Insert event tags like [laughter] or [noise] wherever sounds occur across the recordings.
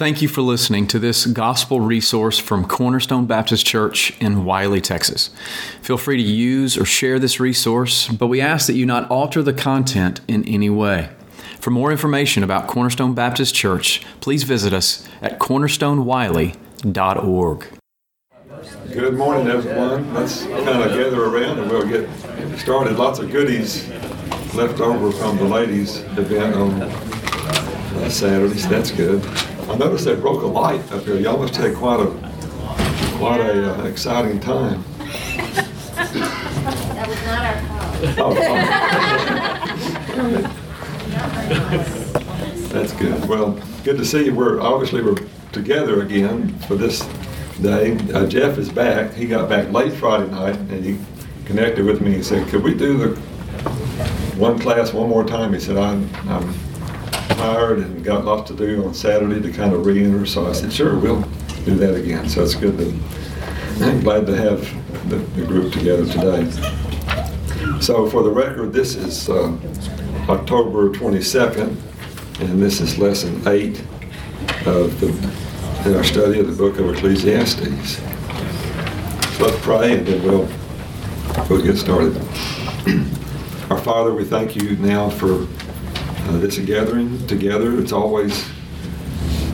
Thank you for listening to this gospel resource from Cornerstone Baptist Church in Wylie, Texas. Feel free to use or share this resource, but we ask that you not alter the content in any way. For more information about Cornerstone Baptist Church, please visit us at cornerstonewylie.org. Good morning, everyone. Let's kind of gather around and we'll get started. Lots of goodies left over from the ladies' event on uh, Saturday, so that's good. I noticed they broke a light up here. Y'all must have quite a quite a uh, exciting time. That was not our fault. Oh, oh. [laughs] That's good. Well, good to see you. We're obviously we're together again for this day. Uh, Jeff is back. He got back late Friday night and he connected with me and said, "Could we do the one class one more time?" He said, "I'm, I'm tired and got lots to do on Saturday to kind of re-enter. So I said, sure, we'll do that again. So it's good to, I'm glad to have the, the group together today. So for the record, this is uh, October 22nd, and this is lesson eight of the, in our study of the book of Ecclesiastes. Let's pray and then we'll, we'll get started. [clears throat] Our Father, we thank you now for uh, this gathering together. It's always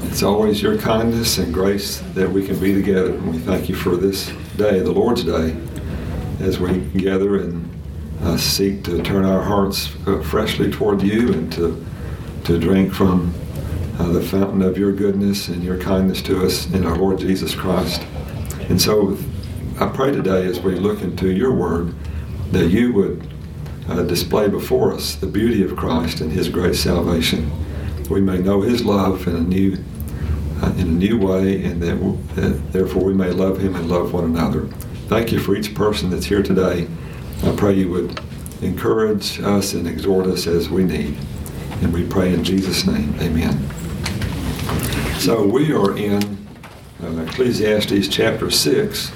it's always your kindness and grace that we can be together. And we thank you for this day, the Lord's Day, as we gather and uh, seek to turn our hearts uh, freshly toward you and to to drink from uh, the fountain of your goodness and your kindness to us in our Lord Jesus Christ. And so I pray today as we look into your word that you would uh, display before us the beauty of Christ and His great salvation. We may know His love in a new, uh, in a new way, and that, that therefore we may love Him and love one another. Thank you for each person that's here today. I pray you would encourage us and exhort us as we need. And we pray in Jesus' name. Amen. So we are in uh, Ecclesiastes chapter 6.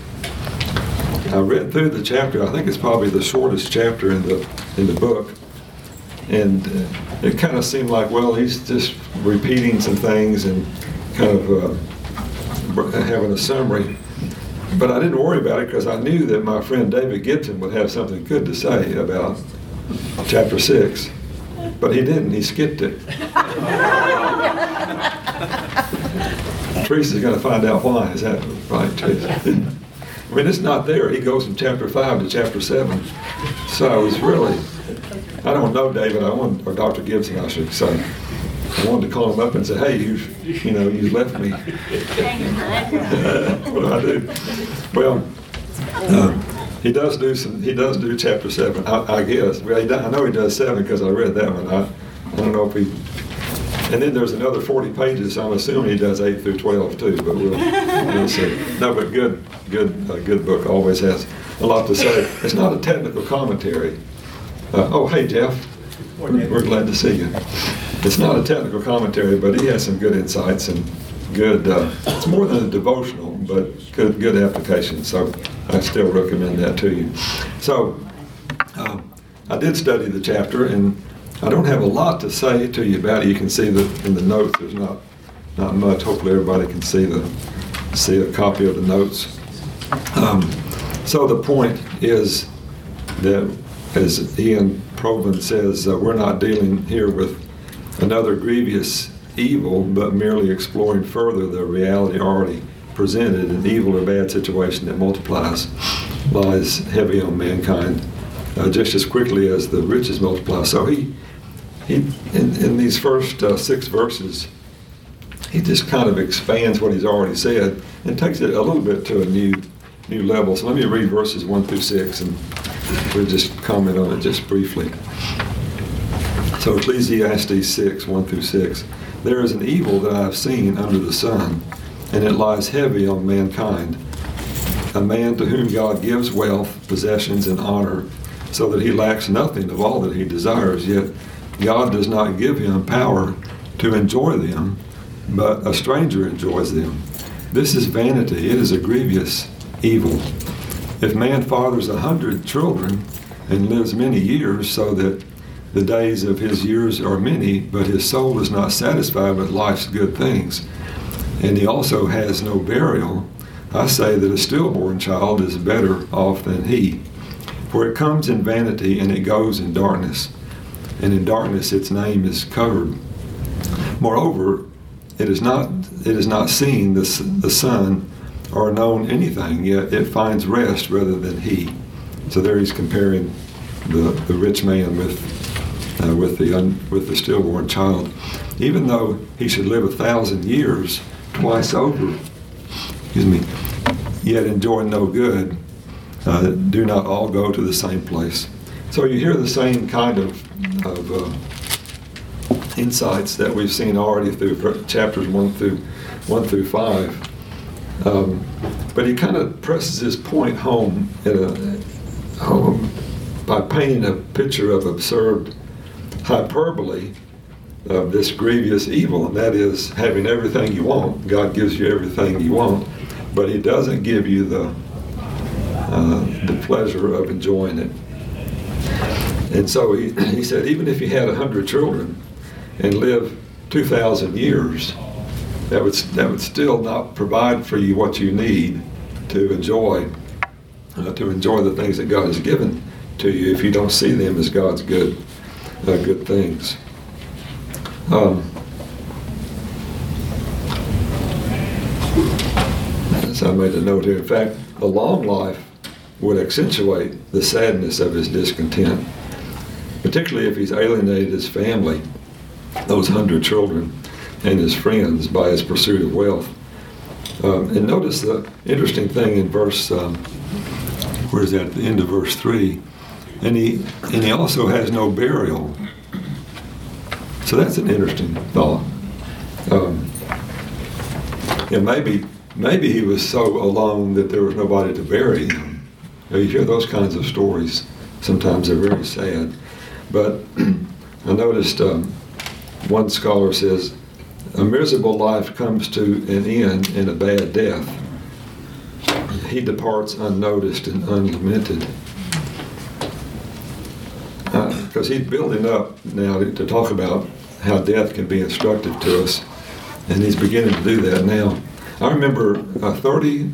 I read through the chapter. I think it's probably the shortest chapter in the in the book, and uh, it kind of seemed like, well, he's just repeating some things and kind of uh, having a summary. But I didn't worry about it because I knew that my friend David Gibson would have something good to say about chapter six. But he didn't. He skipped it. [laughs] Teresa's going to find out why. Is that right, Teresa? I mean, it's not there. He goes from chapter 5 to chapter 7. So I was really, I don't know David, I want, or Dr. Gibson, I should say. I wanted to call him up and say, hey, you, you know, you left me. [laughs] what do I do? Well, uh, he does do some. He does do chapter seven, I, I guess. Well, does, I know he does seven because I read that one. I, I don't know if he and then there's another 40 pages. I'm assuming he does 8 through 12 too, but we'll, we'll see. No, but good, good, uh, good book. Always has a lot to say. It's not a technical commentary. Uh, oh, hey, Jeff. We're, we're, glad to see you. It's not a technical commentary, but he has some good insights and good. Uh, it's more than a devotional, but good, good application. So I still recommend that to you. So um, I did study the chapter and I don't have a lot to say to you about it. You can see that in the notes. There's not not much. Hopefully, everybody can see the see a copy of the notes. Um, so the point is that, as Ian Provan says, uh, we're not dealing here with another grievous evil, but merely exploring further the reality already presented. An evil or bad situation that multiplies lies heavy on mankind uh, just as quickly as the riches multiply. So he he, in, in these first uh, six verses, he just kind of expands what he's already said and takes it a little bit to a new new level. So let me read verses one through six, and we'll just comment on it just briefly. So Ecclesiastes six one through six. There is an evil that I have seen under the sun, and it lies heavy on mankind. A man to whom God gives wealth, possessions, and honor, so that he lacks nothing of all that he desires, yet God does not give him power to enjoy them, but a stranger enjoys them. This is vanity. It is a grievous evil. If man fathers a hundred children and lives many years, so that the days of his years are many, but his soul is not satisfied with life's good things, and he also has no burial, I say that a stillborn child is better off than he. For it comes in vanity and it goes in darkness, and in darkness its name is covered. Moreover, it is not it is not seen the, the sun or known anything, yet it finds rest rather than he. So there he's comparing the, the rich man with uh, with the un, with the stillborn child. Even though he should live a thousand years twice over, excuse me, yet enjoy no good, uh, do not all go to the same place. So you hear the same kind of, of uh, insights that we've seen already through chapters one through one through five. Um, but he kind of presses his point home a, by painting a picture of absurd hyperbole of this grievous evil, and that is having everything you want. God gives you everything you want, but He doesn't give you the uh, the pleasure of enjoying it. And so he, he said, even if you had a hundred children and live two thousand years, that would that would still not provide for you what you need to enjoy uh, to enjoy the things that God has given to you if you don't see them as God's good uh, good things. Um, as I made a note here, in fact, the long life would accentuate the sadness of his discontent, particularly if he's alienated his family, those hundred children, and his friends by his pursuit of wealth. Um, and notice the interesting thing in verse, um, where is that, at the end of verse 3, and he, and he also has no burial. So that's an interesting thought. Um, and maybe, maybe he was so alone that there was nobody to bury him you hear those kinds of stories. Sometimes they're very sad. But [clears throat] I noticed um, one scholar says, a miserable life comes to an end in a bad death. He departs unnoticed and unlamented. Because uh, he's building up now to, to talk about how death can be instructive to us, and he's beginning to do that now. I remember uh, 30,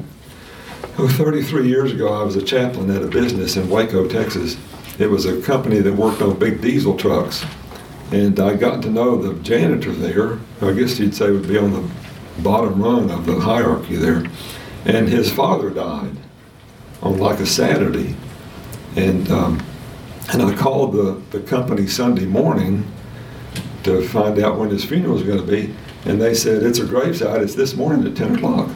Oh, 33 years ago, I was a chaplain at a business in Waco, Texas. It was a company that worked on big diesel trucks. And I got to know the janitor there. I guess you'd say would be on the bottom rung of the hierarchy there. And his father died on like a Saturday. And, um, and I called the, the company Sunday morning to find out when his funeral was going to be. And they said, It's a graveside. It's this morning at 10 o'clock.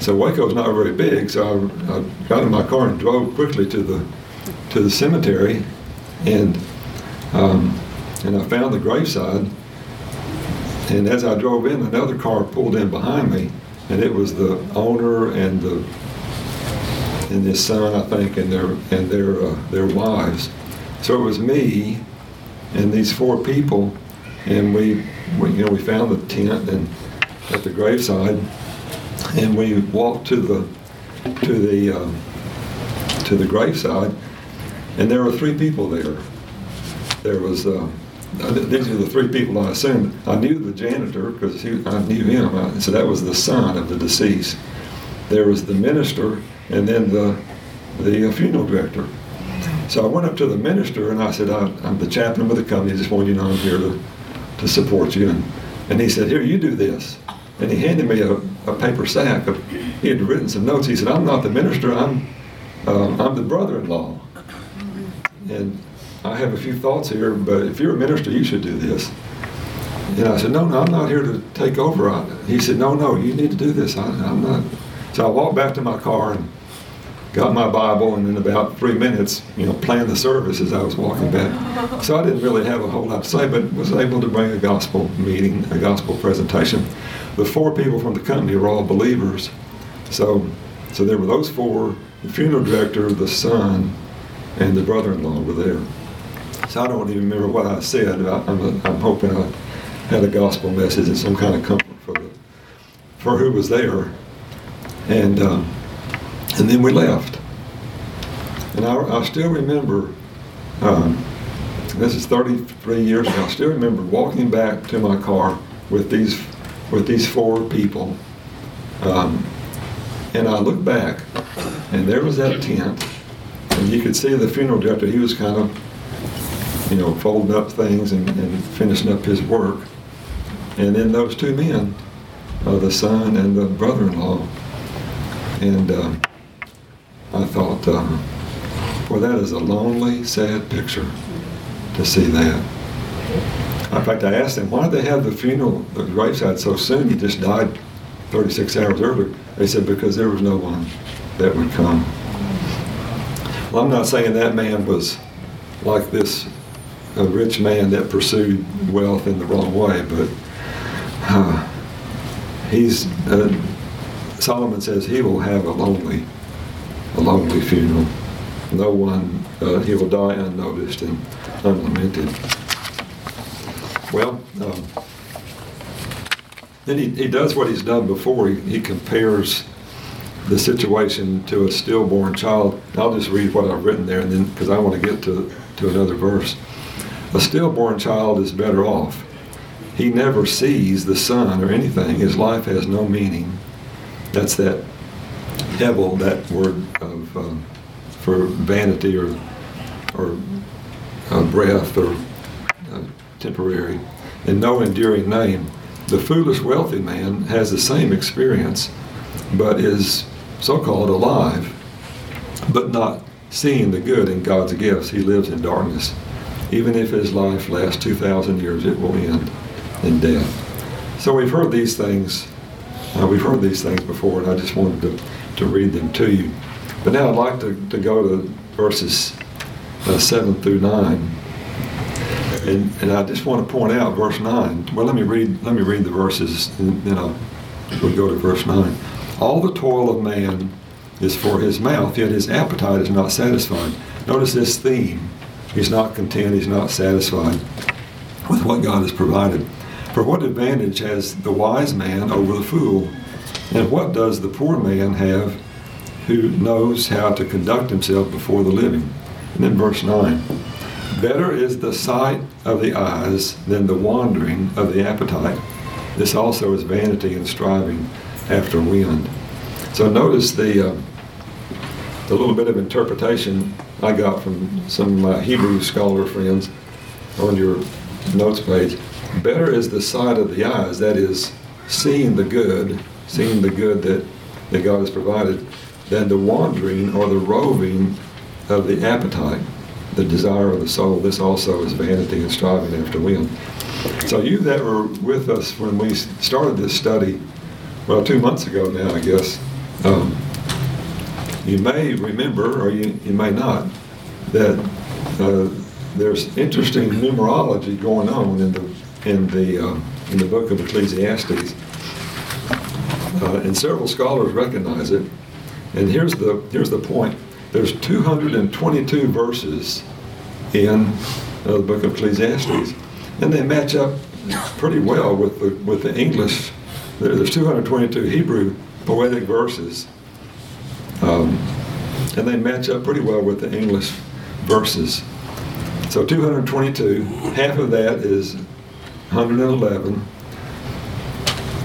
So Waco's not very big, so I, I, got in my car and drove quickly to the to the cemetery, and um, and I found the graveside. And as I drove in, another car pulled in behind me, and it was the owner and the and his son, I think, and their and their uh, their wives. So it was me and these four people, and we, we you know we found the tent and at the graveside and we walked to the to the um, to the graveside, and there were three people there. There was uh, these are the three people I assumed. I knew the janitor because I knew him, so that was the son of the deceased. There was the minister, and then the the uh, funeral director. So I went up to the minister and I said, I'm the chaplain of the company. I just want you to know I'm here to, to support you. And, and he said, Here, you do this. And he handed me a, a paper sack. Of, he had written some notes. He said, I'm not the minister, I'm, um, I'm the brother in law. And I have a few thoughts here, but if you're a minister, you should do this. And I said, No, no, I'm not here to take over. On. He said, No, no, you need to do this. I, I'm not. So I walked back to my car and got my Bible, and in about three minutes, you know, planned the service as I was walking back. So I didn't really have a whole lot to say, but was able to bring a gospel meeting, a gospel presentation the four people from the company were all believers. So, so there were those four, the funeral director, the son, and the brother-in-law were there. So I don't even remember what I said. I, am I'm hoping I had a gospel message and some kind of comfort for the, for who was there. And um, and then we left. And I, I still remember. Um, this is 33 years ago. I still remember walking back to my car with these with these four people. Um, and I looked back, and there was that tent, and you could see the funeral director. He was kind of, you know, folding up things and, and finishing up his work. And then those two men, uh, the son and the brother-in-law, and uh, I thought, uh, boy, that is a lonely, sad picture to see that. In fact, I asked them, why did they have the funeral, the graveside so soon? He just died 36 hours earlier. They said, because there was no one that would come. Well, I'm not saying that man was like this a rich man that pursued wealth in the wrong way, but uh, he's uh, Solomon says he will have a lonely, a lonely funeral. No one, uh, he will die unnoticed and unlamented. Well, um, then he, he does what he's done before. He, he compares the situation to a stillborn child. I'll just read what I've written there, and then because I want to get to to another verse. A stillborn child is better off. He never sees the sun or anything. His life has no meaning. That's that hevel, that word of um, for vanity or or uh, breath or uh, temporary, and no enduring name. The foolish wealthy man has the same experience, but is so-called alive, but not seeing the good in God's gifts. He lives in darkness. Even if his life lasts 2,000 years, it will end in death. So we've heard these things. Uh, we've heard these things before, and I just wanted to, to read them to you. But now I'd like to, to go to verses uh, 7 through 9. And, and I just want to point out verse 9. Well, let me read, let me read the verses, and then I'll, we'll go to verse 9. All the toil of man is for his mouth, yet his appetite is not satisfied. Notice this theme. He's not content, he's not satisfied with what God has provided. For what advantage has the wise man over the fool? And what does the poor man have who knows how to conduct himself before the living? And then verse 9 Better is the sight of the eyes than the wandering of the appetite. This also is vanity and striving after wind. So notice the, uh, the little bit of interpretation I got from some of my Hebrew scholar friends on your notes page. Better is the sight of the eyes, that is, seeing the good, seeing the good that, that God has provided, than the wandering or the roving of the appetite, the desire of the soul. This also is vanity and striving after wind. So you that were with us when we started this study, well, two months ago now, I guess, um, you may remember, or you, you may not, that uh, there's interesting numerology going on in the in the uh, in the book of Ecclesiastes, uh, and several scholars recognize it. And here's the here's the point: there's 222 verses in uh, the book of Ecclesiastes, and they match up pretty well with the with the English. There's 222 Hebrew poetic verses, um, and they match up pretty well with the English verses. So 222, half of that is 111,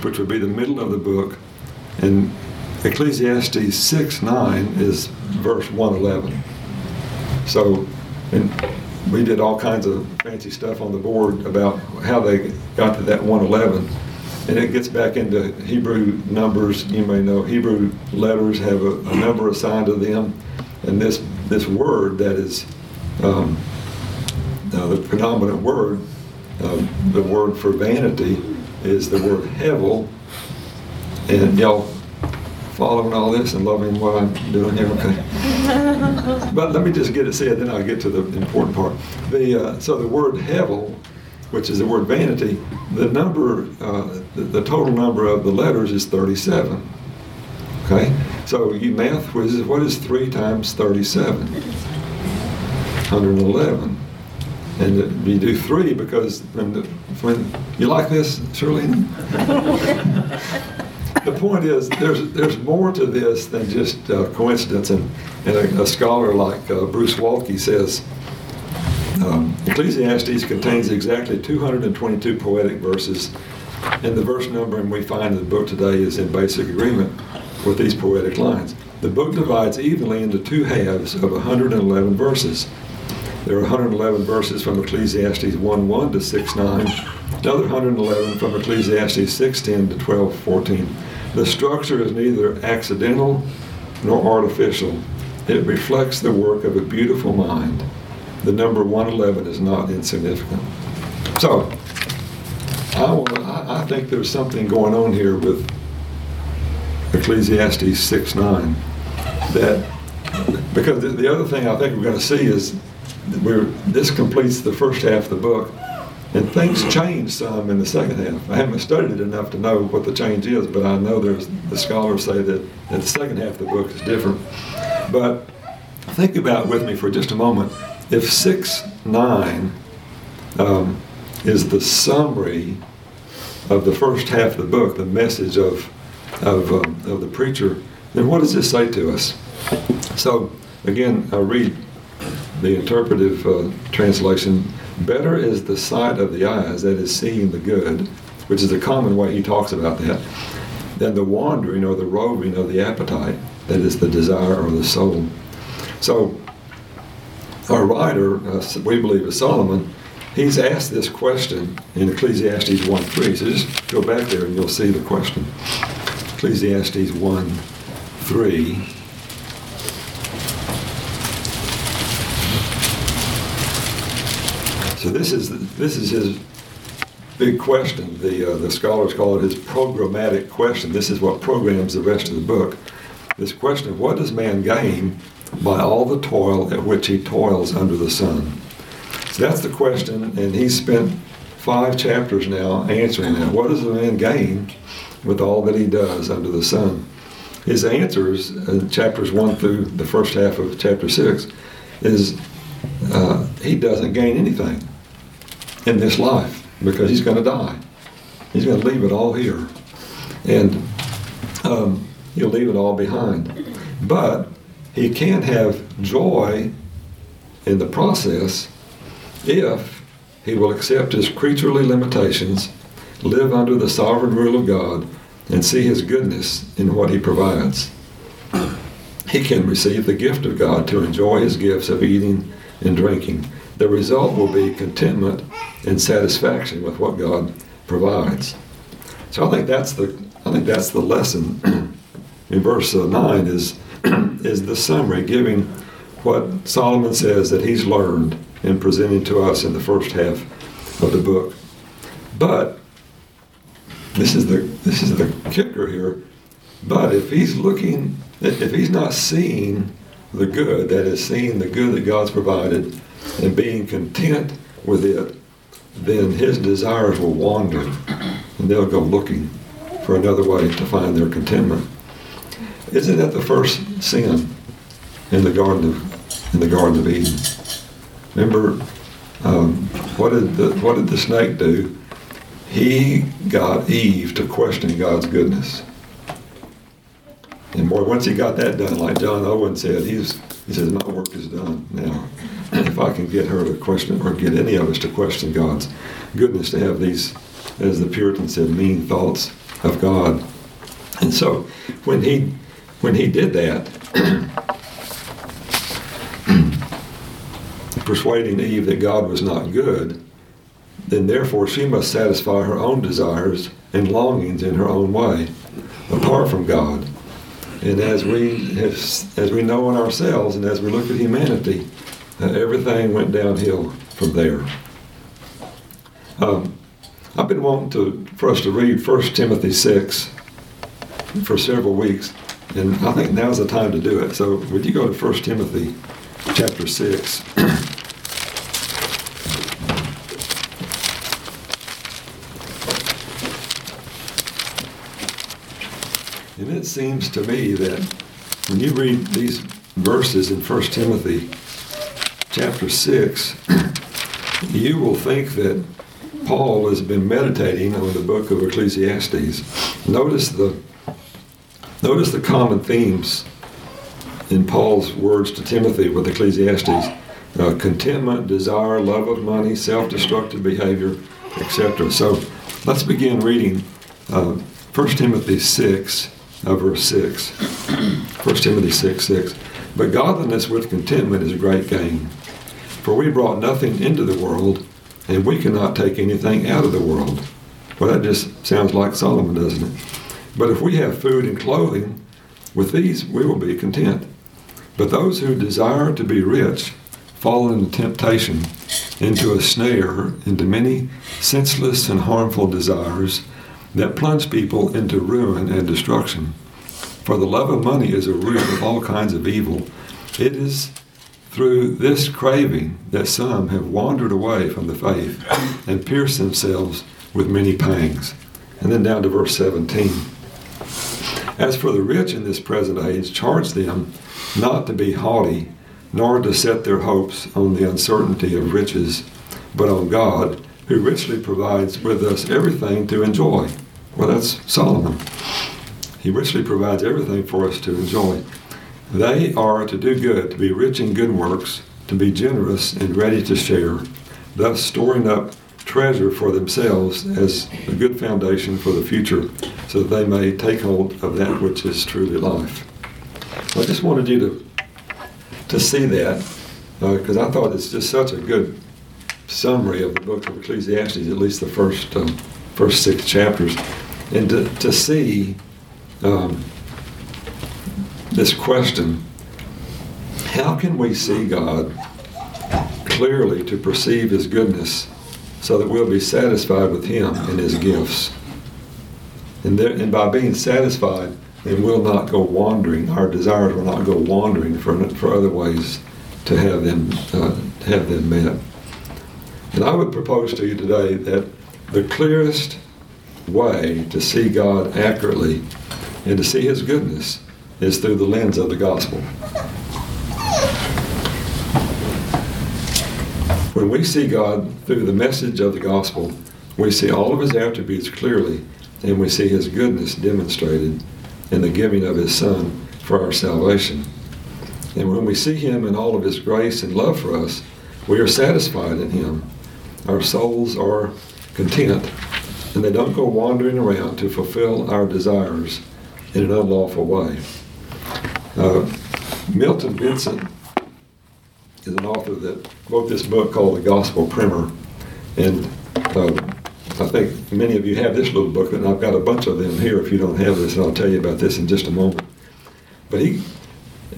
which would be the middle of the book, and Ecclesiastes 6 9 is verse 111. So, and we did all kinds of fancy stuff on the board about how they got to that 111. And it gets back into Hebrew numbers. You may know Hebrew letters have a, a number assigned to them. And this, this word that is um, uh, the predominant word, uh, the word for vanity, is the word hevel. And y'all following all this and loving what I'm doing here? Okay. [laughs] but let me just get it said, then I'll get to the important part. The, uh, so the word hevel, which is the word vanity, the number, uh, the, the, total number of the letters is 37. Okay? So you math, what is, what is 3 times 37? 111. And you do three because when, the, when you like this, Shirley. the point is, there's there's more to this than just uh, coincidence. And, and a, a scholar like uh, Bruce Waltke says, um, Ecclesiastes contains exactly 222 poetic verses And the verse numbering we find in the book today is in basic agreement with these poetic lines. The book divides evenly into two halves of 111 verses. There are 111 verses from Ecclesiastes 1 1 to 6 9, another 111 from Ecclesiastes 6 10 to 12 14. The structure is neither accidental nor artificial, it reflects the work of a beautiful mind. The number 111 is not insignificant. So, I, want, I, I think there's something going on here with Ecclesiastes 6 9 that because the, the other thing I think we're going to see is we're, this completes the first half of the book, and things change some in the second half. I haven't studied it enough to know what the change is, but I know there's the scholars say that, that the second half of the book is different. But think about with me for just a moment. If 6 9 um, is the summary of the first half of the book, the message of, of, um, of the preacher, then what does this say to us? So, again, I read the interpretive uh, translation better is the sight of the eyes, that is, seeing the good, which is a common way he talks about that, than the wandering or the roving of the appetite, that is, the desire or the soul. So, our writer, uh, we believe is Solomon, he's asked this question in Ecclesiastes 1 3. So just go back there and you'll see the question. Ecclesiastes 1 3. So this is this is his big question. The uh, the scholars call it his programmatic question. This is what programs the rest of the book. This question of what does man gain by all the toil at which he toils under the sun? So that's the question, and he spent five chapters now answering that. What does a man gain with all that he does under the sun? His answers in chapters one through the first half of chapter six is uh, he doesn't gain anything in this life because he's going to die. He's going to leave it all here. And um, he'll leave it all behind. But he can have joy in the process if he will accept his creaturely limitations, live under the sovereign rule of God, and see his goodness in what he provides. He can receive the gift of God to enjoy his gifts of eating and drinking. The result will be contentment and satisfaction with what God provides. So I think that's the I think that's the lesson [clears throat] in verse uh, nine is [clears throat] is the summary giving what Solomon says that he's learned and presenting to us in the first half of the book. But this is the this is the kicker here. But if he's looking, if he's not seeing the good, that is seeing the good that God's provided and being content with it, then his desires will wander and they'll go looking for another way to find their contentment. Isn't that the first sin in the Garden of in the Garden of Eden? Remember, um, what did the what did the snake do? He got Eve to question God's goodness. And boy, once he got that done, like John Owen said, he's he says, My work is done now. if I can get her to question, or get any of us to question God's goodness, to have these, as the Puritan said, mean thoughts of God. And so when he when he did that, [clears throat] persuading Eve that God was not good, then therefore she must satisfy her own desires and longings in her own way, apart from God. And as we as we know in ourselves, and as we look at humanity, uh, everything went downhill from there. Um, I've been wanting to for us to read 1 Timothy six for several weeks, and I think now's the time to do it. So, would you go to 1 Timothy chapter six? [clears throat] And it seems to me that when you read these verses in 1 Timothy chapter 6, [clears throat] you will think that Paul has been meditating on the book of Ecclesiastes. Notice the notice the common themes in Paul's words to Timothy with Ecclesiastes. Uh, contentment, desire, love of money, self-destructive behavior, etc. So let's begin reading uh, 1 Timothy 6, uh, verse 6. 1 Timothy 6, 6. But godliness with contentment is a great gain. For we brought nothing into the world, and we cannot take anything out of the world. Well, that just sounds like Solomon, doesn't it? But if we have food and clothing, with these we will be content. But those who desire to be rich fall into temptation, into a snare, into many senseless and harmful desires that plunge people into ruin and destruction. For the love of money is a root of all kinds of evil. It is through this craving that some have wandered away from the faith and pierced themselves with many pangs. And then down to verse 17. As for the rich in this present age, charge them not to be haughty, nor to set their hopes on the uncertainty of riches, but on God, who richly provides with us everything to enjoy. Well, that's Solomon. He richly provides everything for us to enjoy. They are to do good, to be rich in good works, to be generous and ready to share, thus storing up treasure for themselves as a good foundation for the future, so that they may take hold of that which is truly life. I just wanted you to to see that because uh, I thought it's just such a good summary of the book of Ecclesiastes, at least the first um, first six chapters, and to, to see um, this question: How can we see God clearly to perceive His goodness, so that we'll be satisfied with Him and His gifts? And, there, and by being satisfied, and will not go wandering. Our desires will not go wandering for, for other ways to have them uh, have them met. And I would propose to you today that the clearest way to see God accurately and to see His goodness is through the lens of the gospel. When we see God through the message of the gospel, we see all of His attributes clearly and we see His goodness demonstrated in the giving of His Son for our salvation. And when we see Him in all of His grace and love for us, we are satisfied in Him. Our souls are content, and they don't go wandering around to fulfill our desires in an unlawful way. Uh, Milton Vincent is an author that wrote this book called The Gospel Primer, and uh, I think many of you have this little booklet, and I've got a bunch of them here if you don't have this, and I'll tell you about this in just a moment. But he,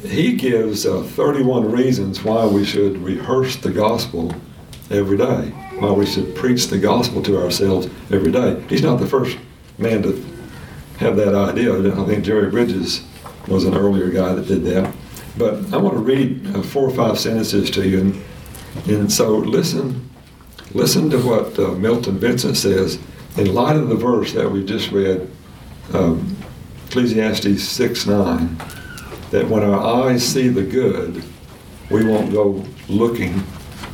he gives uh, 31 reasons why we should rehearse the gospel every day, why we should preach the gospel to ourselves every day. He's not the first man to have that idea. I think Jerry Bridges was an earlier guy that did that. But I want to read uh, four or five sentences to you, and, and so listen Listen to what uh, Milton Vincent says in light of the verse that we just read, um, Ecclesiastes 6 9, that when our eyes see the good, we won't go looking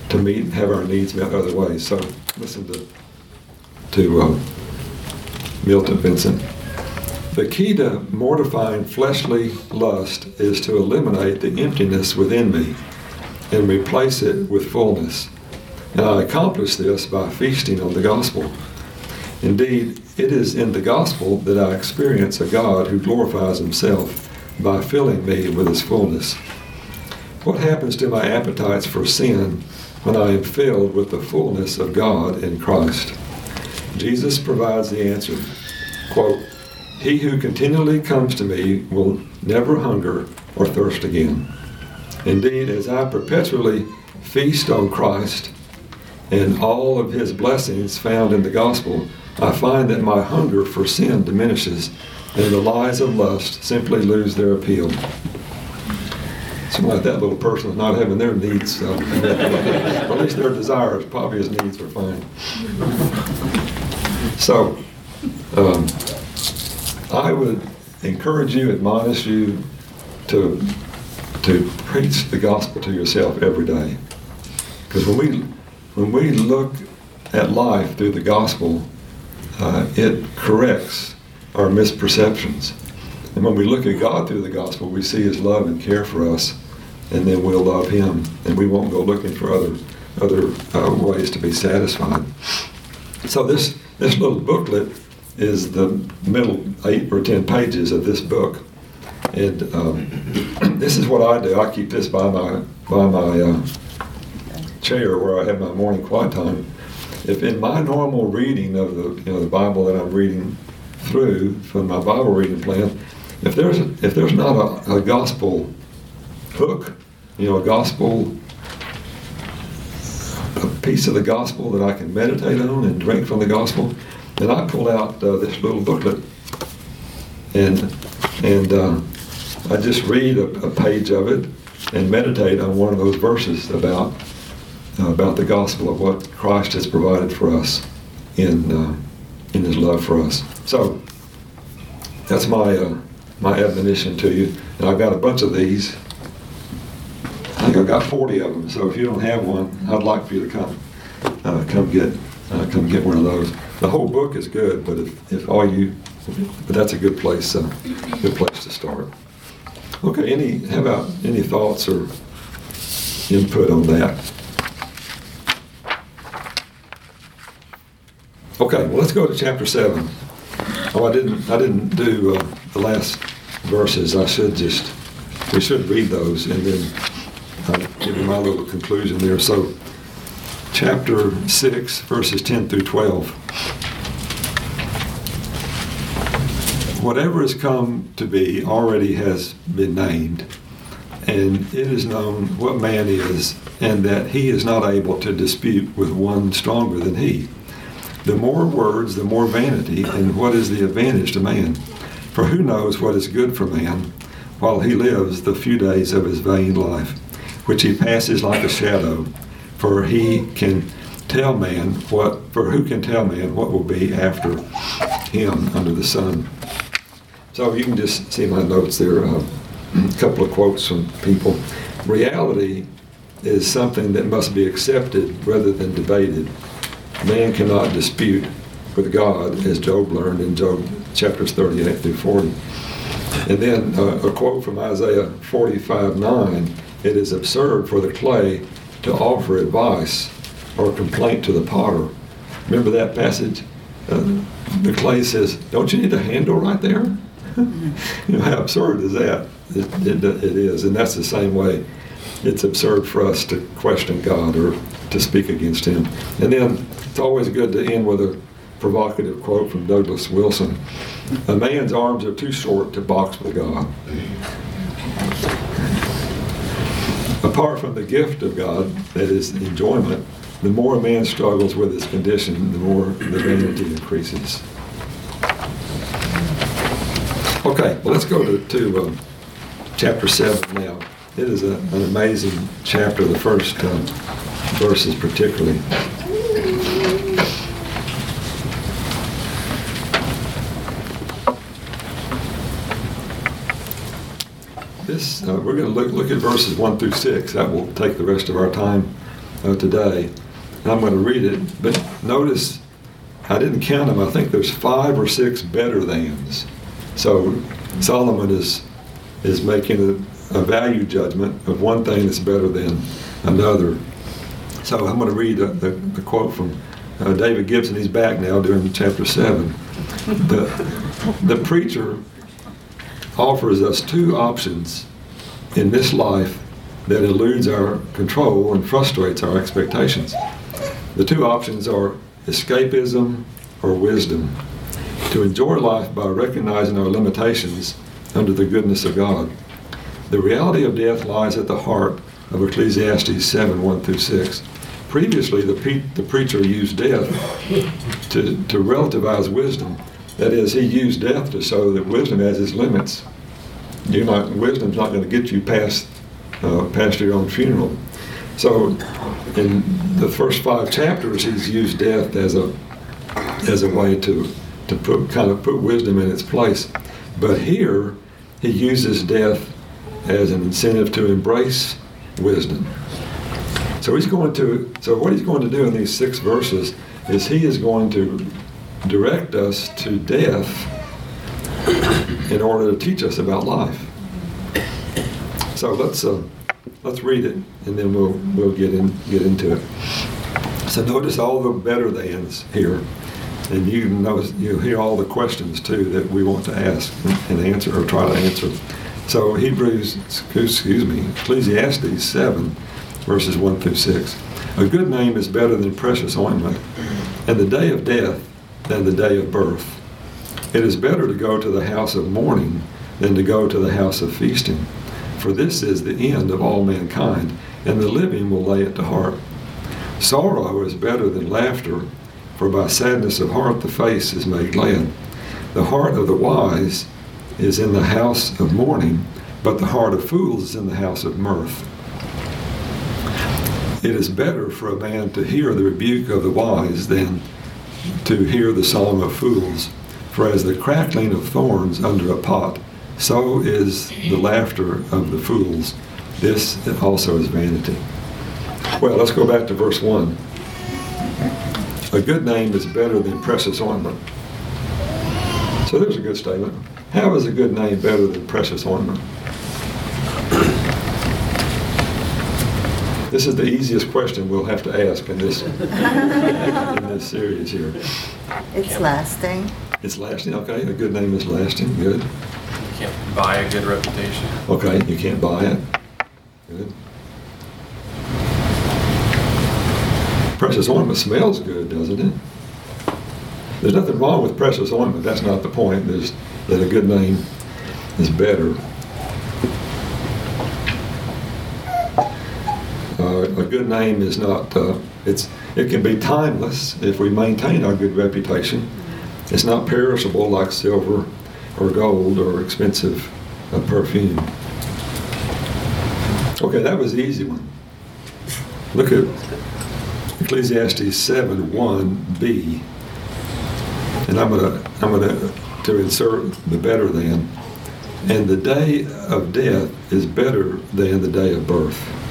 to meet have our needs met other ways. So listen to, to uh, Milton Vincent. The key to mortifying fleshly lust is to eliminate the emptiness within me and replace it with fullness. And I accomplish this by feasting on the gospel. Indeed, it is in the gospel that I experience a God who glorifies himself by filling me with his fullness. What happens to my appetites for sin when I am filled with the fullness of God in Christ? Jesus provides the answer. Quote, He who continually comes to me will never hunger or thirst again. Indeed, as I perpetually feast on Christ, and all of his blessings found in the gospel, I find that my hunger for sin diminishes and the lies of lust simply lose their appeal. Something like that little person is not having their needs, uh, [laughs] at least their desires, probably his needs are fine. So, um, I would encourage you, admonish you to to preach the gospel to yourself every day. Because when we when we look at life through the gospel, uh, it corrects our misperceptions. And when we look at God through the gospel, we see His love and care for us, and then we'll love Him, and we won't go looking for other other uh, ways to be satisfied. So this this little booklet is the middle eight or ten pages of this book. And um, [clears throat] this is what I do. I keep this by my by my uh, chair where I have my morning quiet time. If in my normal reading of the you know the Bible that I'm reading through from my Bible reading plan, if there's if there's not a, a gospel hook, you know, a gospel a piece of the gospel that I can meditate on and drink from the gospel, then I pull out uh, this little booklet and and uh, I just read a, a, page of it and meditate on one of those verses about about the gospel of what Christ has provided for us in uh, in His love for us. So that's my uh, my admonition to you, and I've got a bunch of these. I think I've got 40 of them. So if you don't have one, I'd like for you to come uh, come get come get one of those. The whole book is good, but if, if all you but that's a good place, uh, good place to start. Okay, any, how about any thoughts or input on that? Okay, well, let's go to chapter 7. Oh, I didn't, I didn't do uh, the last verses. I should just, we should read those and then I'll give you my little conclusion there. So, chapter 6, verses 10 through 12. whatever has come to be already has been named, and it is known what man is, and that he is not able to dispute with one stronger than he. The more words, the more vanity, and what is the advantage to man? For who knows what is good for man while he lives the few days of his vain life, which he passes like a shadow? For he can tell man what, for who can tell man what will be after him under the sun? So you can just see my notes there. Uh, a couple of quotes from people. Reality is something that must be accepted rather than debated. Man cannot dispute with God, as Job learned in Job chapters 38 through 40. And then uh, a quote from Isaiah 45 9 It is absurd for the clay to offer advice or complaint to the potter. Remember that passage? Uh, the clay says, Don't you need a handle right there? [laughs] you know, how absurd is that? It, it, it is. And that's the same way it's absurd for us to question God or to speak against Him. And then it's always good to end with a provocative quote from Douglas Wilson A man's arms are too short to box with God. Apart from the gift of God, that is enjoyment, the more a man struggles with his condition, the more the vanity increases. Okay, well, let's go to, to uh, chapter 7 now. It is a, an amazing chapter, the first uh, verses particularly. This, uh, we're going to look, look at verses 1 through 6. That will take the rest of our time uh, today. And I'm going to read it, but notice I didn't count them. I think there's five or six better thans. So Solomon is is making a, a, value judgment of one thing that's better than another. So I'm going to read the, the, quote from uh, David Gibson. He's back now during chapter seven. The the preacher offers us two options in this life that eludes our control and frustrates our expectations. The two options are escapism or wisdom to enjoy life by recognizing our limitations under the goodness of God. The reality of death lies at the heart of Ecclesiastes 7 1 through 6. Previously, the, pe- the preacher used death to, to relativize wisdom. That is, he used death to show that wisdom has its limits. You're not, wisdom's not going to get you past, uh, past your own funeral. So, in the first five chapters, he's used death as a, as a way to to put kind of put wisdom in its place. But here, he uses death as an incentive to embrace wisdom. So he's going to. So what he's going to do in these six verses is he is going to direct us to death in order to teach us about life. So let's uh, let's read it, and then we'll we'll get in get into it. So notice all the better thans here and you know you hear all the questions too that we want to ask and answer or try to answer. So Hebrews, excuse me, Ecclesiastes seven, verses one through six. A good name is better than precious ointment, and the day of death than the day of birth. It is better to go to the house of mourning than to go to the house of feasting, for this is the end of all mankind, and the living will lay it to heart. Sorrow is better than laughter, for by sadness of heart the face is made glad. The heart of the wise is in the house of mourning, but the heart of fools is in the house of mirth. It is better for a man to hear the rebuke of the wise than to hear the song of fools. For as the crackling of thorns under a pot, so is the laughter of the fools. This also is vanity. Well, let's go back to verse 1. A good name is better than precious ointment. So there's a good statement. How is a good name better than precious ointment? This is the easiest question we'll have to ask in this [laughs] in this series here. It's lasting. It's lasting, okay. A good name is lasting, good. You can't buy a good reputation. Okay, you can't buy it. Good. Precious ointment smells good, doesn't it? There's nothing wrong with precious ointment. That's not the point. There's that a good name is better. Uh, a good name is not. Uh, it's. It can be timeless if we maintain our good reputation. It's not perishable like silver or gold or expensive uh, perfume. Okay, that was the easy one. Look at Ecclesiastes 7 1b. And I'm gonna I'm gonna to insert the better than. And the day of death is better than the day of birth.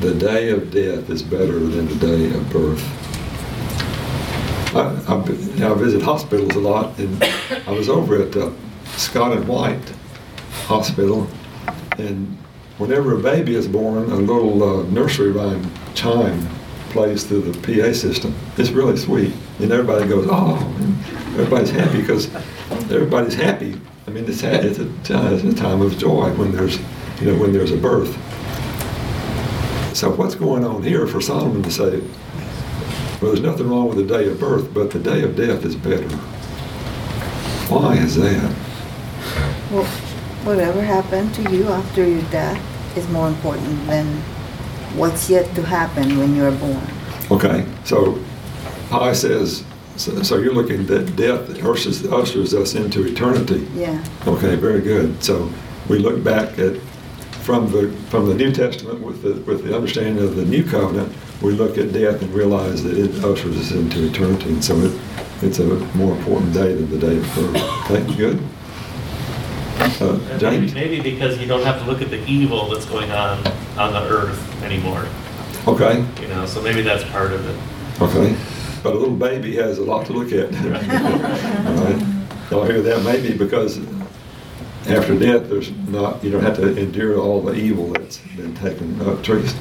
The day of death is better than the day of birth. I, I, I visit hospitals a lot, and I was over at uh, Scott and White Hospital, and whenever a baby is born, a little uh, nursery rhyme chime plays through the PA system. It's really sweet, and everybody goes, "Oh!" Everybody's happy because everybody's happy. I mean, it's, it's, a, it's a time of joy when there's, you know, when there's a birth. So what's going on here for Solomon to say, well, there's nothing wrong with the day of birth, but the day of death is better. Why is that? Well, whatever happened to you after your death is more important than what's yet to happen when you're born. Okay, so Pi says, so, so you're looking at death that ushers, ushers us into eternity. Yeah. Okay, very good. So we look back at from the from the New Testament with the with the understanding of the New Covenant, we look at death and realize that it ushers us into eternity, and so it it's a more important day than the day of birth. you. good. Uh, James. Maybe, maybe because you don't have to look at the evil that's going on on the earth anymore, Okay, you know, so maybe that's part of it. okay. But a little baby has a lot to look at. [laughs] All right. Y'all hear that? Maybe because after death, there's not you don't have to endure all the evil that's been taken. Uh, Teresa.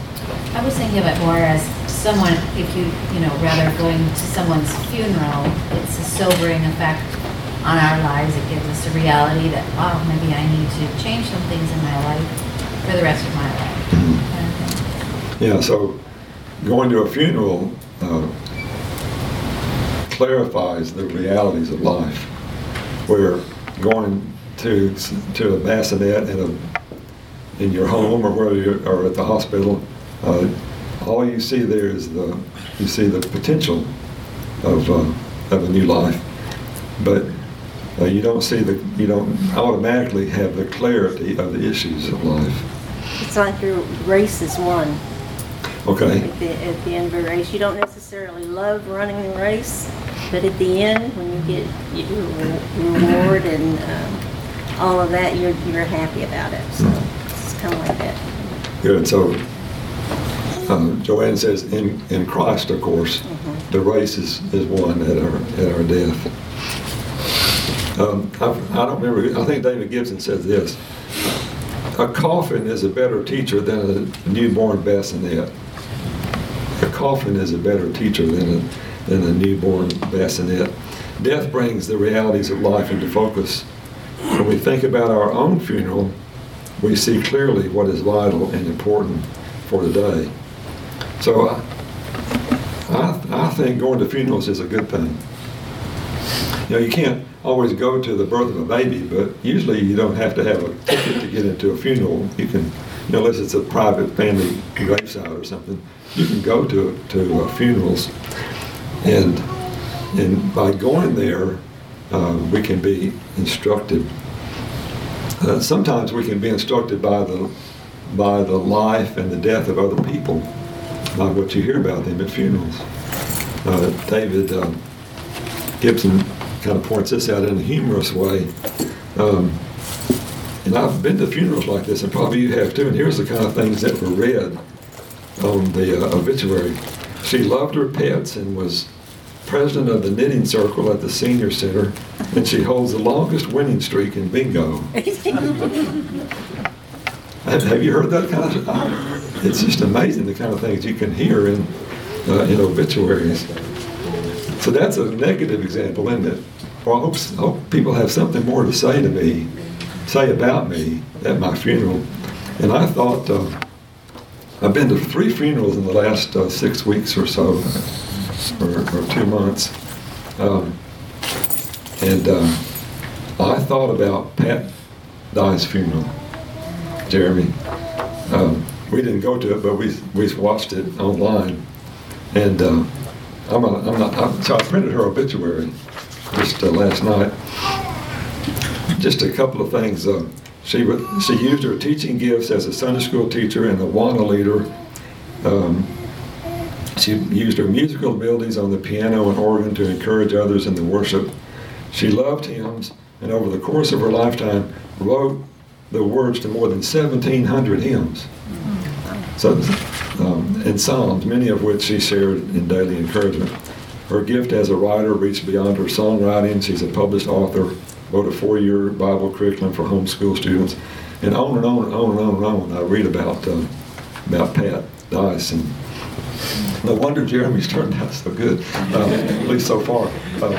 I was thinking of it more as someone, if you, you know, rather going to someone's funeral, it's a sobering effect on our lives. It gives us a reality that, wow, maybe I need to change some things in my life for the rest of my life. of. Yeah, so going to a funeral uh, clarifies the realities of life. Where going to to a bassinet in a in your home or where you or at the hospital, uh, all you see there is the you see the potential of uh, of a new life, but uh, you don't see the you don't automatically have the clarity of the issues of life. It's like your race is won Okay. at the, at the end of a race. You don't necessarily love running the race, but at the end, when you get your reward and um, all of that, you're, you're happy about it. So it's kind of like that. Good. So uh, Joanne says, in, in Christ, of course, the race is, is won at our at our death. Um, I, I don't remember. I think David Gibson says this: a coffin is a better teacher than a newborn bassinet. A coffin is a better teacher than a than a newborn bassinet. Death brings the realities of life into focus. When we think about our own funeral, we see clearly what is vital and important for today. So I, I, think going to funerals is a good thing. You know, you can't always go to the birth of a baby, but usually you don't have to have a ticket to get into a funeral. You can, you know, unless it's a private family graveside or something, you can go to to uh, funerals, and and by going there, uh, we can be instructed. Uh, sometimes we can be instructed by the by the life and the death of other people, by what you hear about them at funerals. Uh, David uh, Gibson kind of points this out in a humorous way. Um, and I've been to funerals like this, and probably you have too. And here's the kind of things that were read on the uh, obituary. She loved her pets and was president of the knitting circle at the senior center, and she holds the longest winning streak in bingo. [laughs] have, have you heard that kind of? It's just amazing the kind of things you can hear in uh, in obituaries. So that's a negative example, isn't it? Well, I hope, I hope people have something more to say to me, say about me at my funeral. And I thought, uh, I've been to three funerals in the last uh, six weeks or so, or, or two months. Um, and uh, I thought about Pat Dye's funeral, Jeremy. Um, we didn't go to it, but we, we watched it online. And uh, I'm, a, I'm not, I'm, so I printed her obituary just uh, last night. Just a couple of things. Uh, she, she used her teaching gifts as a Sunday school teacher and Awana leader. Um, she used her musical abilities on the piano and organ to encourage others in the worship. She loved hymns and over the course of her lifetime wrote the words to more than 1,700 hymns. So, um, and Psalms, many of which she shared in daily encouragement. Her gift as a writer reached beyond her songwriting. She's a published author, wrote a four-year Bible curriculum for homeschool students, and on and on and on and on and on. I read about uh, about Pat Dice, and no wonder Jeremy's turned out so good, uh, at least so far. Uh,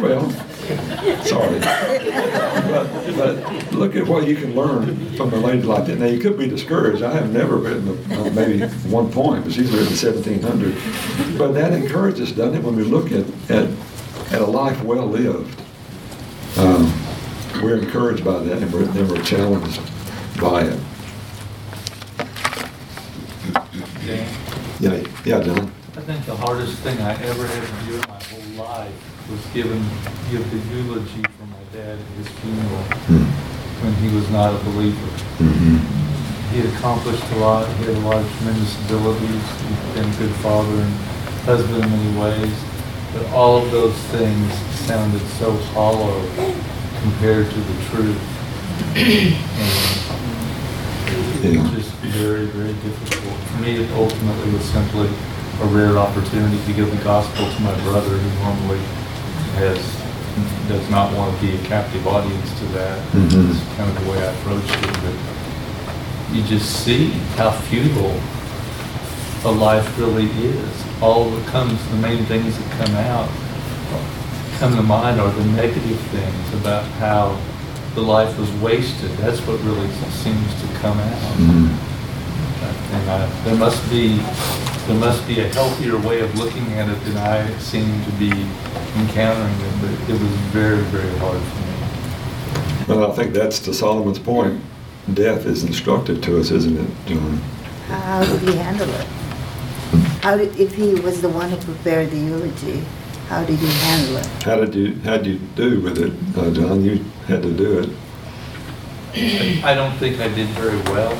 well, sorry. But, but look at what you can learn from a lady like that. Now, you could be discouraged. I have never written a, uh, maybe one point, but she's written 1,700. But that encourages, doesn't it, when we look at, at, at a life well lived? Um, we're encouraged by that and we're, and we're challenged by it. Yeah, yeah, John. I think the hardest thing I ever had to do in my whole life was him, give the eulogy for my dad at his funeral when he was not a believer. Mhm. He had accomplished a lot, he had a lot of tremendous abilities, he'd been a good father and husband in many ways, but all of those things sounded so hollow compared to the truth. And it was just very, very difficult. For me, it ultimately was simply a rare opportunity to give the gospel to my brother who normally has, does not want to be a captive audience to that. Mhm. It's kind of the way I approached it, but you just see how futile a life really is. All that comes, the main things that come out, come to mind are the negative things about how the life was wasted. That's what really seems to come out. Mhm. And I, there must be, there must be a healthier way of looking at it than I seem to be encountering it, but it was very, very hard for me. Well, I think that's to Solomon's point. Death is instructive to us, isn't it, John? How did he handle it? How did, if he was the one who prepared the eulogy, how did he handle it? How did you, how did you do with it, uh, John? You had to do it. I don't think I did very well.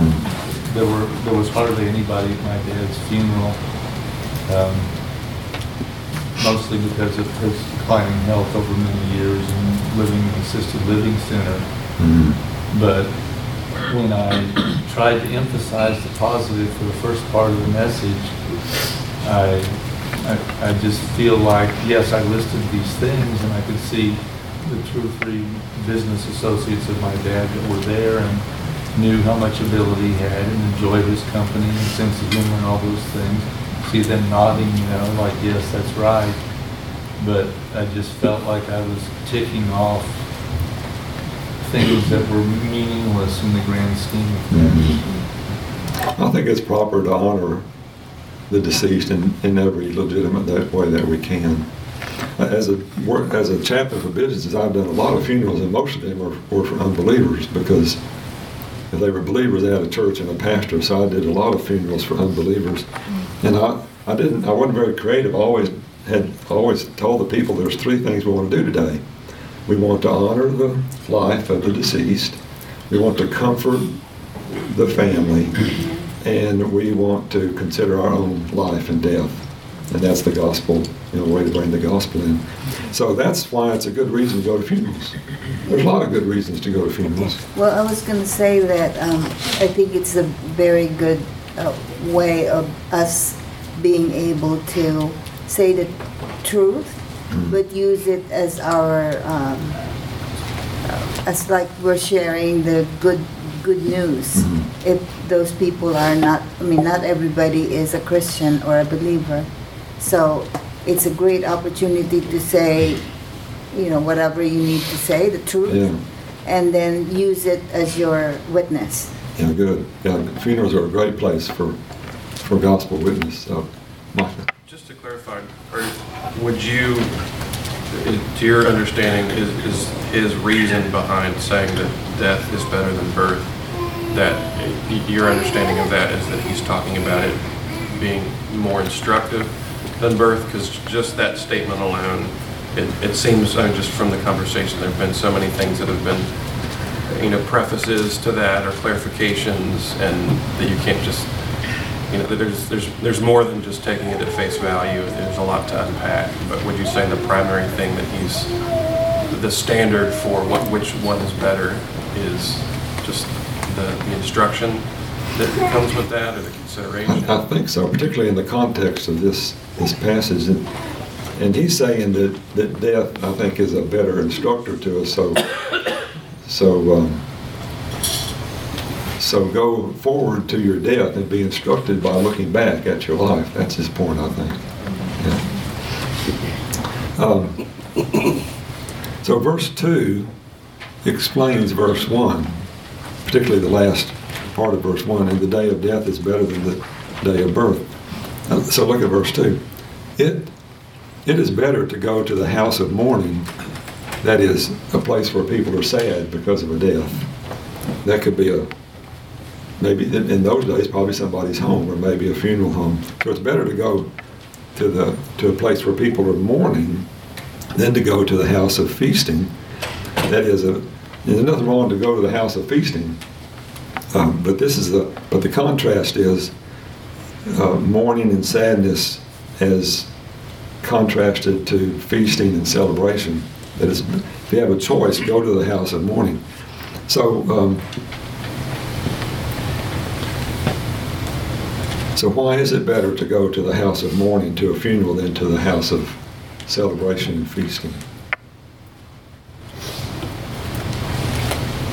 There were, there was hardly anybody at my dad's funeral, um, mostly because of his declining health over many years and living in an assisted living center. But when I tried to emphasize the positive for the first part of the message, I, I, I just feel like, yes, I listed these things and I could see the two or three business associates of my dad that were there and knew how much ability he had and enjoyed his company and sense of humor and all those things. see them nodding, you know, like, yes, that's right. But I just felt like I was ticking off things that were meaningless in the grand scheme of things. Mm-hmm. I think it's proper to honor the deceased in, in every legitimate that way that we can. As a as a chaplain for businesses, I've done a lot of funerals, and most of them were, were for unbelievers because if they were believers, they had a church and a pastor. So I did a lot of funerals for unbelievers, and I, I didn't, I wasn't very creative. I always had always told the people there's three things we want to do today. We want to honor the life of the deceased. We want to comfort the family, and we want to consider our own life and death. And that's the gospel, you know, way to bring the gospel in. So that's why it's a good reason to go to funerals. There's a lot of good reasons to go to funerals. Well, I was going to say that um, I think it's a very good uh, way of us being able to say the truth, Mm. but use it as our, um, uh, as like we're sharing the good, good news. Mhm. If those people are not, I mean, not everybody is a Christian or a believer. So it's a great opportunity to say, you know, whatever you need to say, the truth Yeah. and then use it as your witness. Yeah, good. Yeah, funerals are a great place for, for gospel witness. So, Micah. Just to clarify, or would you, to your understanding, is, is his reason behind saying that death is better than birth, that your understanding of that is that he's talking about it being more instructive than birth? Because just that statement alone, it, it seems, mean, just from the conversation, there've been so many things that have been, you know, prefaces to that or clarifications, and that you can't just you know, there's, there's, there's more than just taking it at face value. There's a lot to unpack. But would you say the primary thing that he's, the standard for what, which one is better is just the, the instruction that comes with that or the consideration? I think so, particularly in the context of this, this passage. And, and he's saying that, that death, I think, is a better instructor to us. So, so, um, so go forward to your death and be instructed by looking back at your life. That's his point, I think. Yeah. Um, so verse 2 explains verse 1, particularly the last part of verse 1, and the day of death is better than the day of birth. [laughs] So look at verse 2. It, it is better to go to the house of mourning, that is, a place where people are sad because of a death. That could be a, maybe in, in those days, probably somebody's home or maybe a funeral home. So it's better to go to the to a place where people are mourning than to go to the house of feasting. That is a there's nothing wrong to go to the house of feasting, um, but this is the but the contrast is uh, mourning and sadness as contrasted to feasting and celebration. That is, if you have a choice, go to the house of mourning. So. Um, So why is it better to go to the house of mourning to a funeral than to the house of celebration and feasting?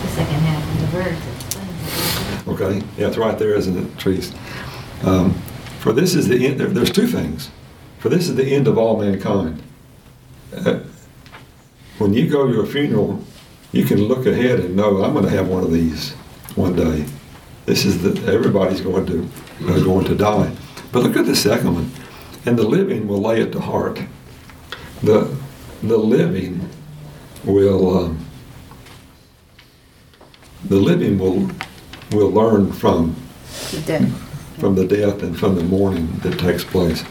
The second half of the verse. Okay, yeah, it's right there, isn't it, Trees? Um, for this is the end. There, there's two things. For this is the end of all mankind. Uh, when you go to a funeral, you can look ahead and know I'm going to have one of these one day. This is the everybody's going to uh, going to die. But look at the second one, and the living will lay it to heart. The the living will um, the living will will learn from Death. From the death and from the mourning that takes place.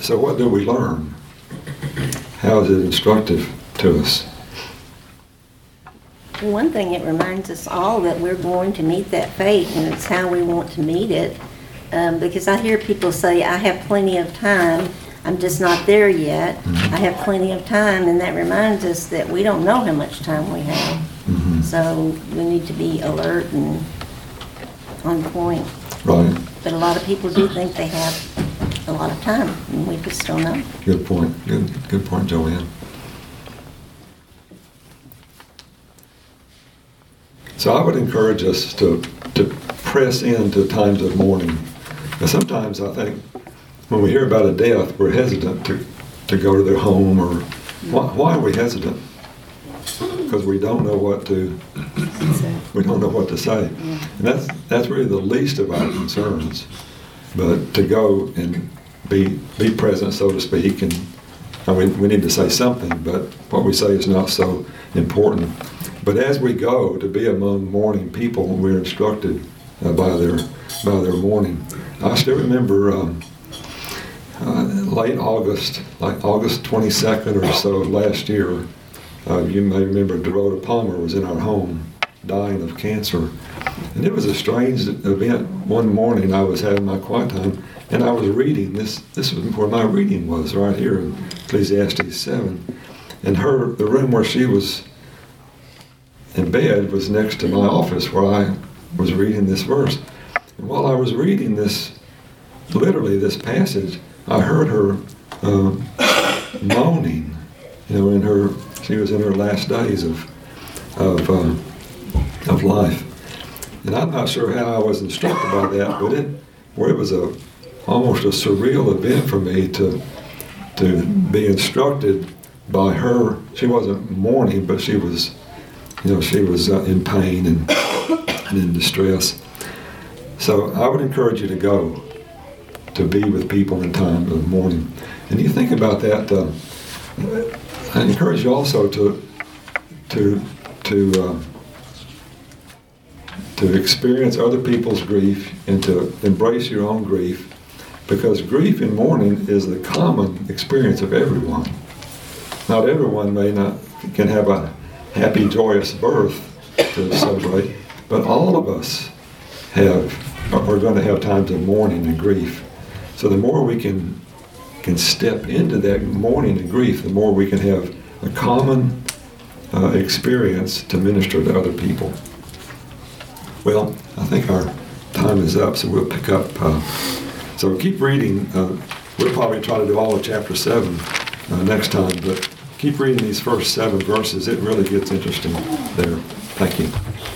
So what do we learn? How is it instructive to us? One thing, it reminds us all that we're going to meet that fate, and it's how we want to meet it. Um, because I hear people say, I have plenty of time, I'm just not there yet. I have plenty of time, and that reminds us that we don't know how much time we have. Mhm. So we need to be alert and on point. Right. But a lot of people do think they have a lot of time, and we just don't know. Good point. Good, good point, Joanne. So I would encourage us to, to press into times of mourning. Now sometimes I think when we hear about a death, we're hesitant to, to go to their home or why, why are we hesitant? Because we don't know what to we don't know what to say. And that's that's really the least of our concerns. But to go and be be present, so to speak, and I mean, we need to say something, but what we say is not so important. But as we go to be among mourning people, we're instructed uh, by their by their mourning. I still remember um, uh, late August, like August 22nd or so of last year. Uh, you may remember Dorota Palmer was in our home, dying of cancer, and it was a strange event. One morning, I was having my quiet time, and I was reading this. This was where my reading was, right here in Ecclesiastes 7. And her, the room where she was in bed was next to my office where I was reading this verse. And while I was reading this, literally this passage, I heard her um, [coughs] moaning. You know, in her, she was in her last days of of uh, of life. And I'm not sure how I was instructed by that, but it, where it was a almost a surreal event for me to to be instructed by her. She wasn't mourning, but she was, you know, she was uh, in pain and, and in distress. So I would encourage you to go to be with people in time of mourning. And you think about that. Uh, I encourage you also to to to uh, to experience other people's grief and to embrace your own grief, because grief and mourning is the common experience of everyone. Not everyone may not can have a happy, joyous birth to celebrate, but all of us have are going to have times of mourning and grief. So the more we can can step into that mourning and grief, the more we can have a common uh, experience to minister to other people. Well, I think our time is up, so we'll pick up. Uh, so keep reading. Uh, we'll probably try to do all of chapter seven uh, next time, but keep reading these first seven verses. It really gets interesting there. Thank you.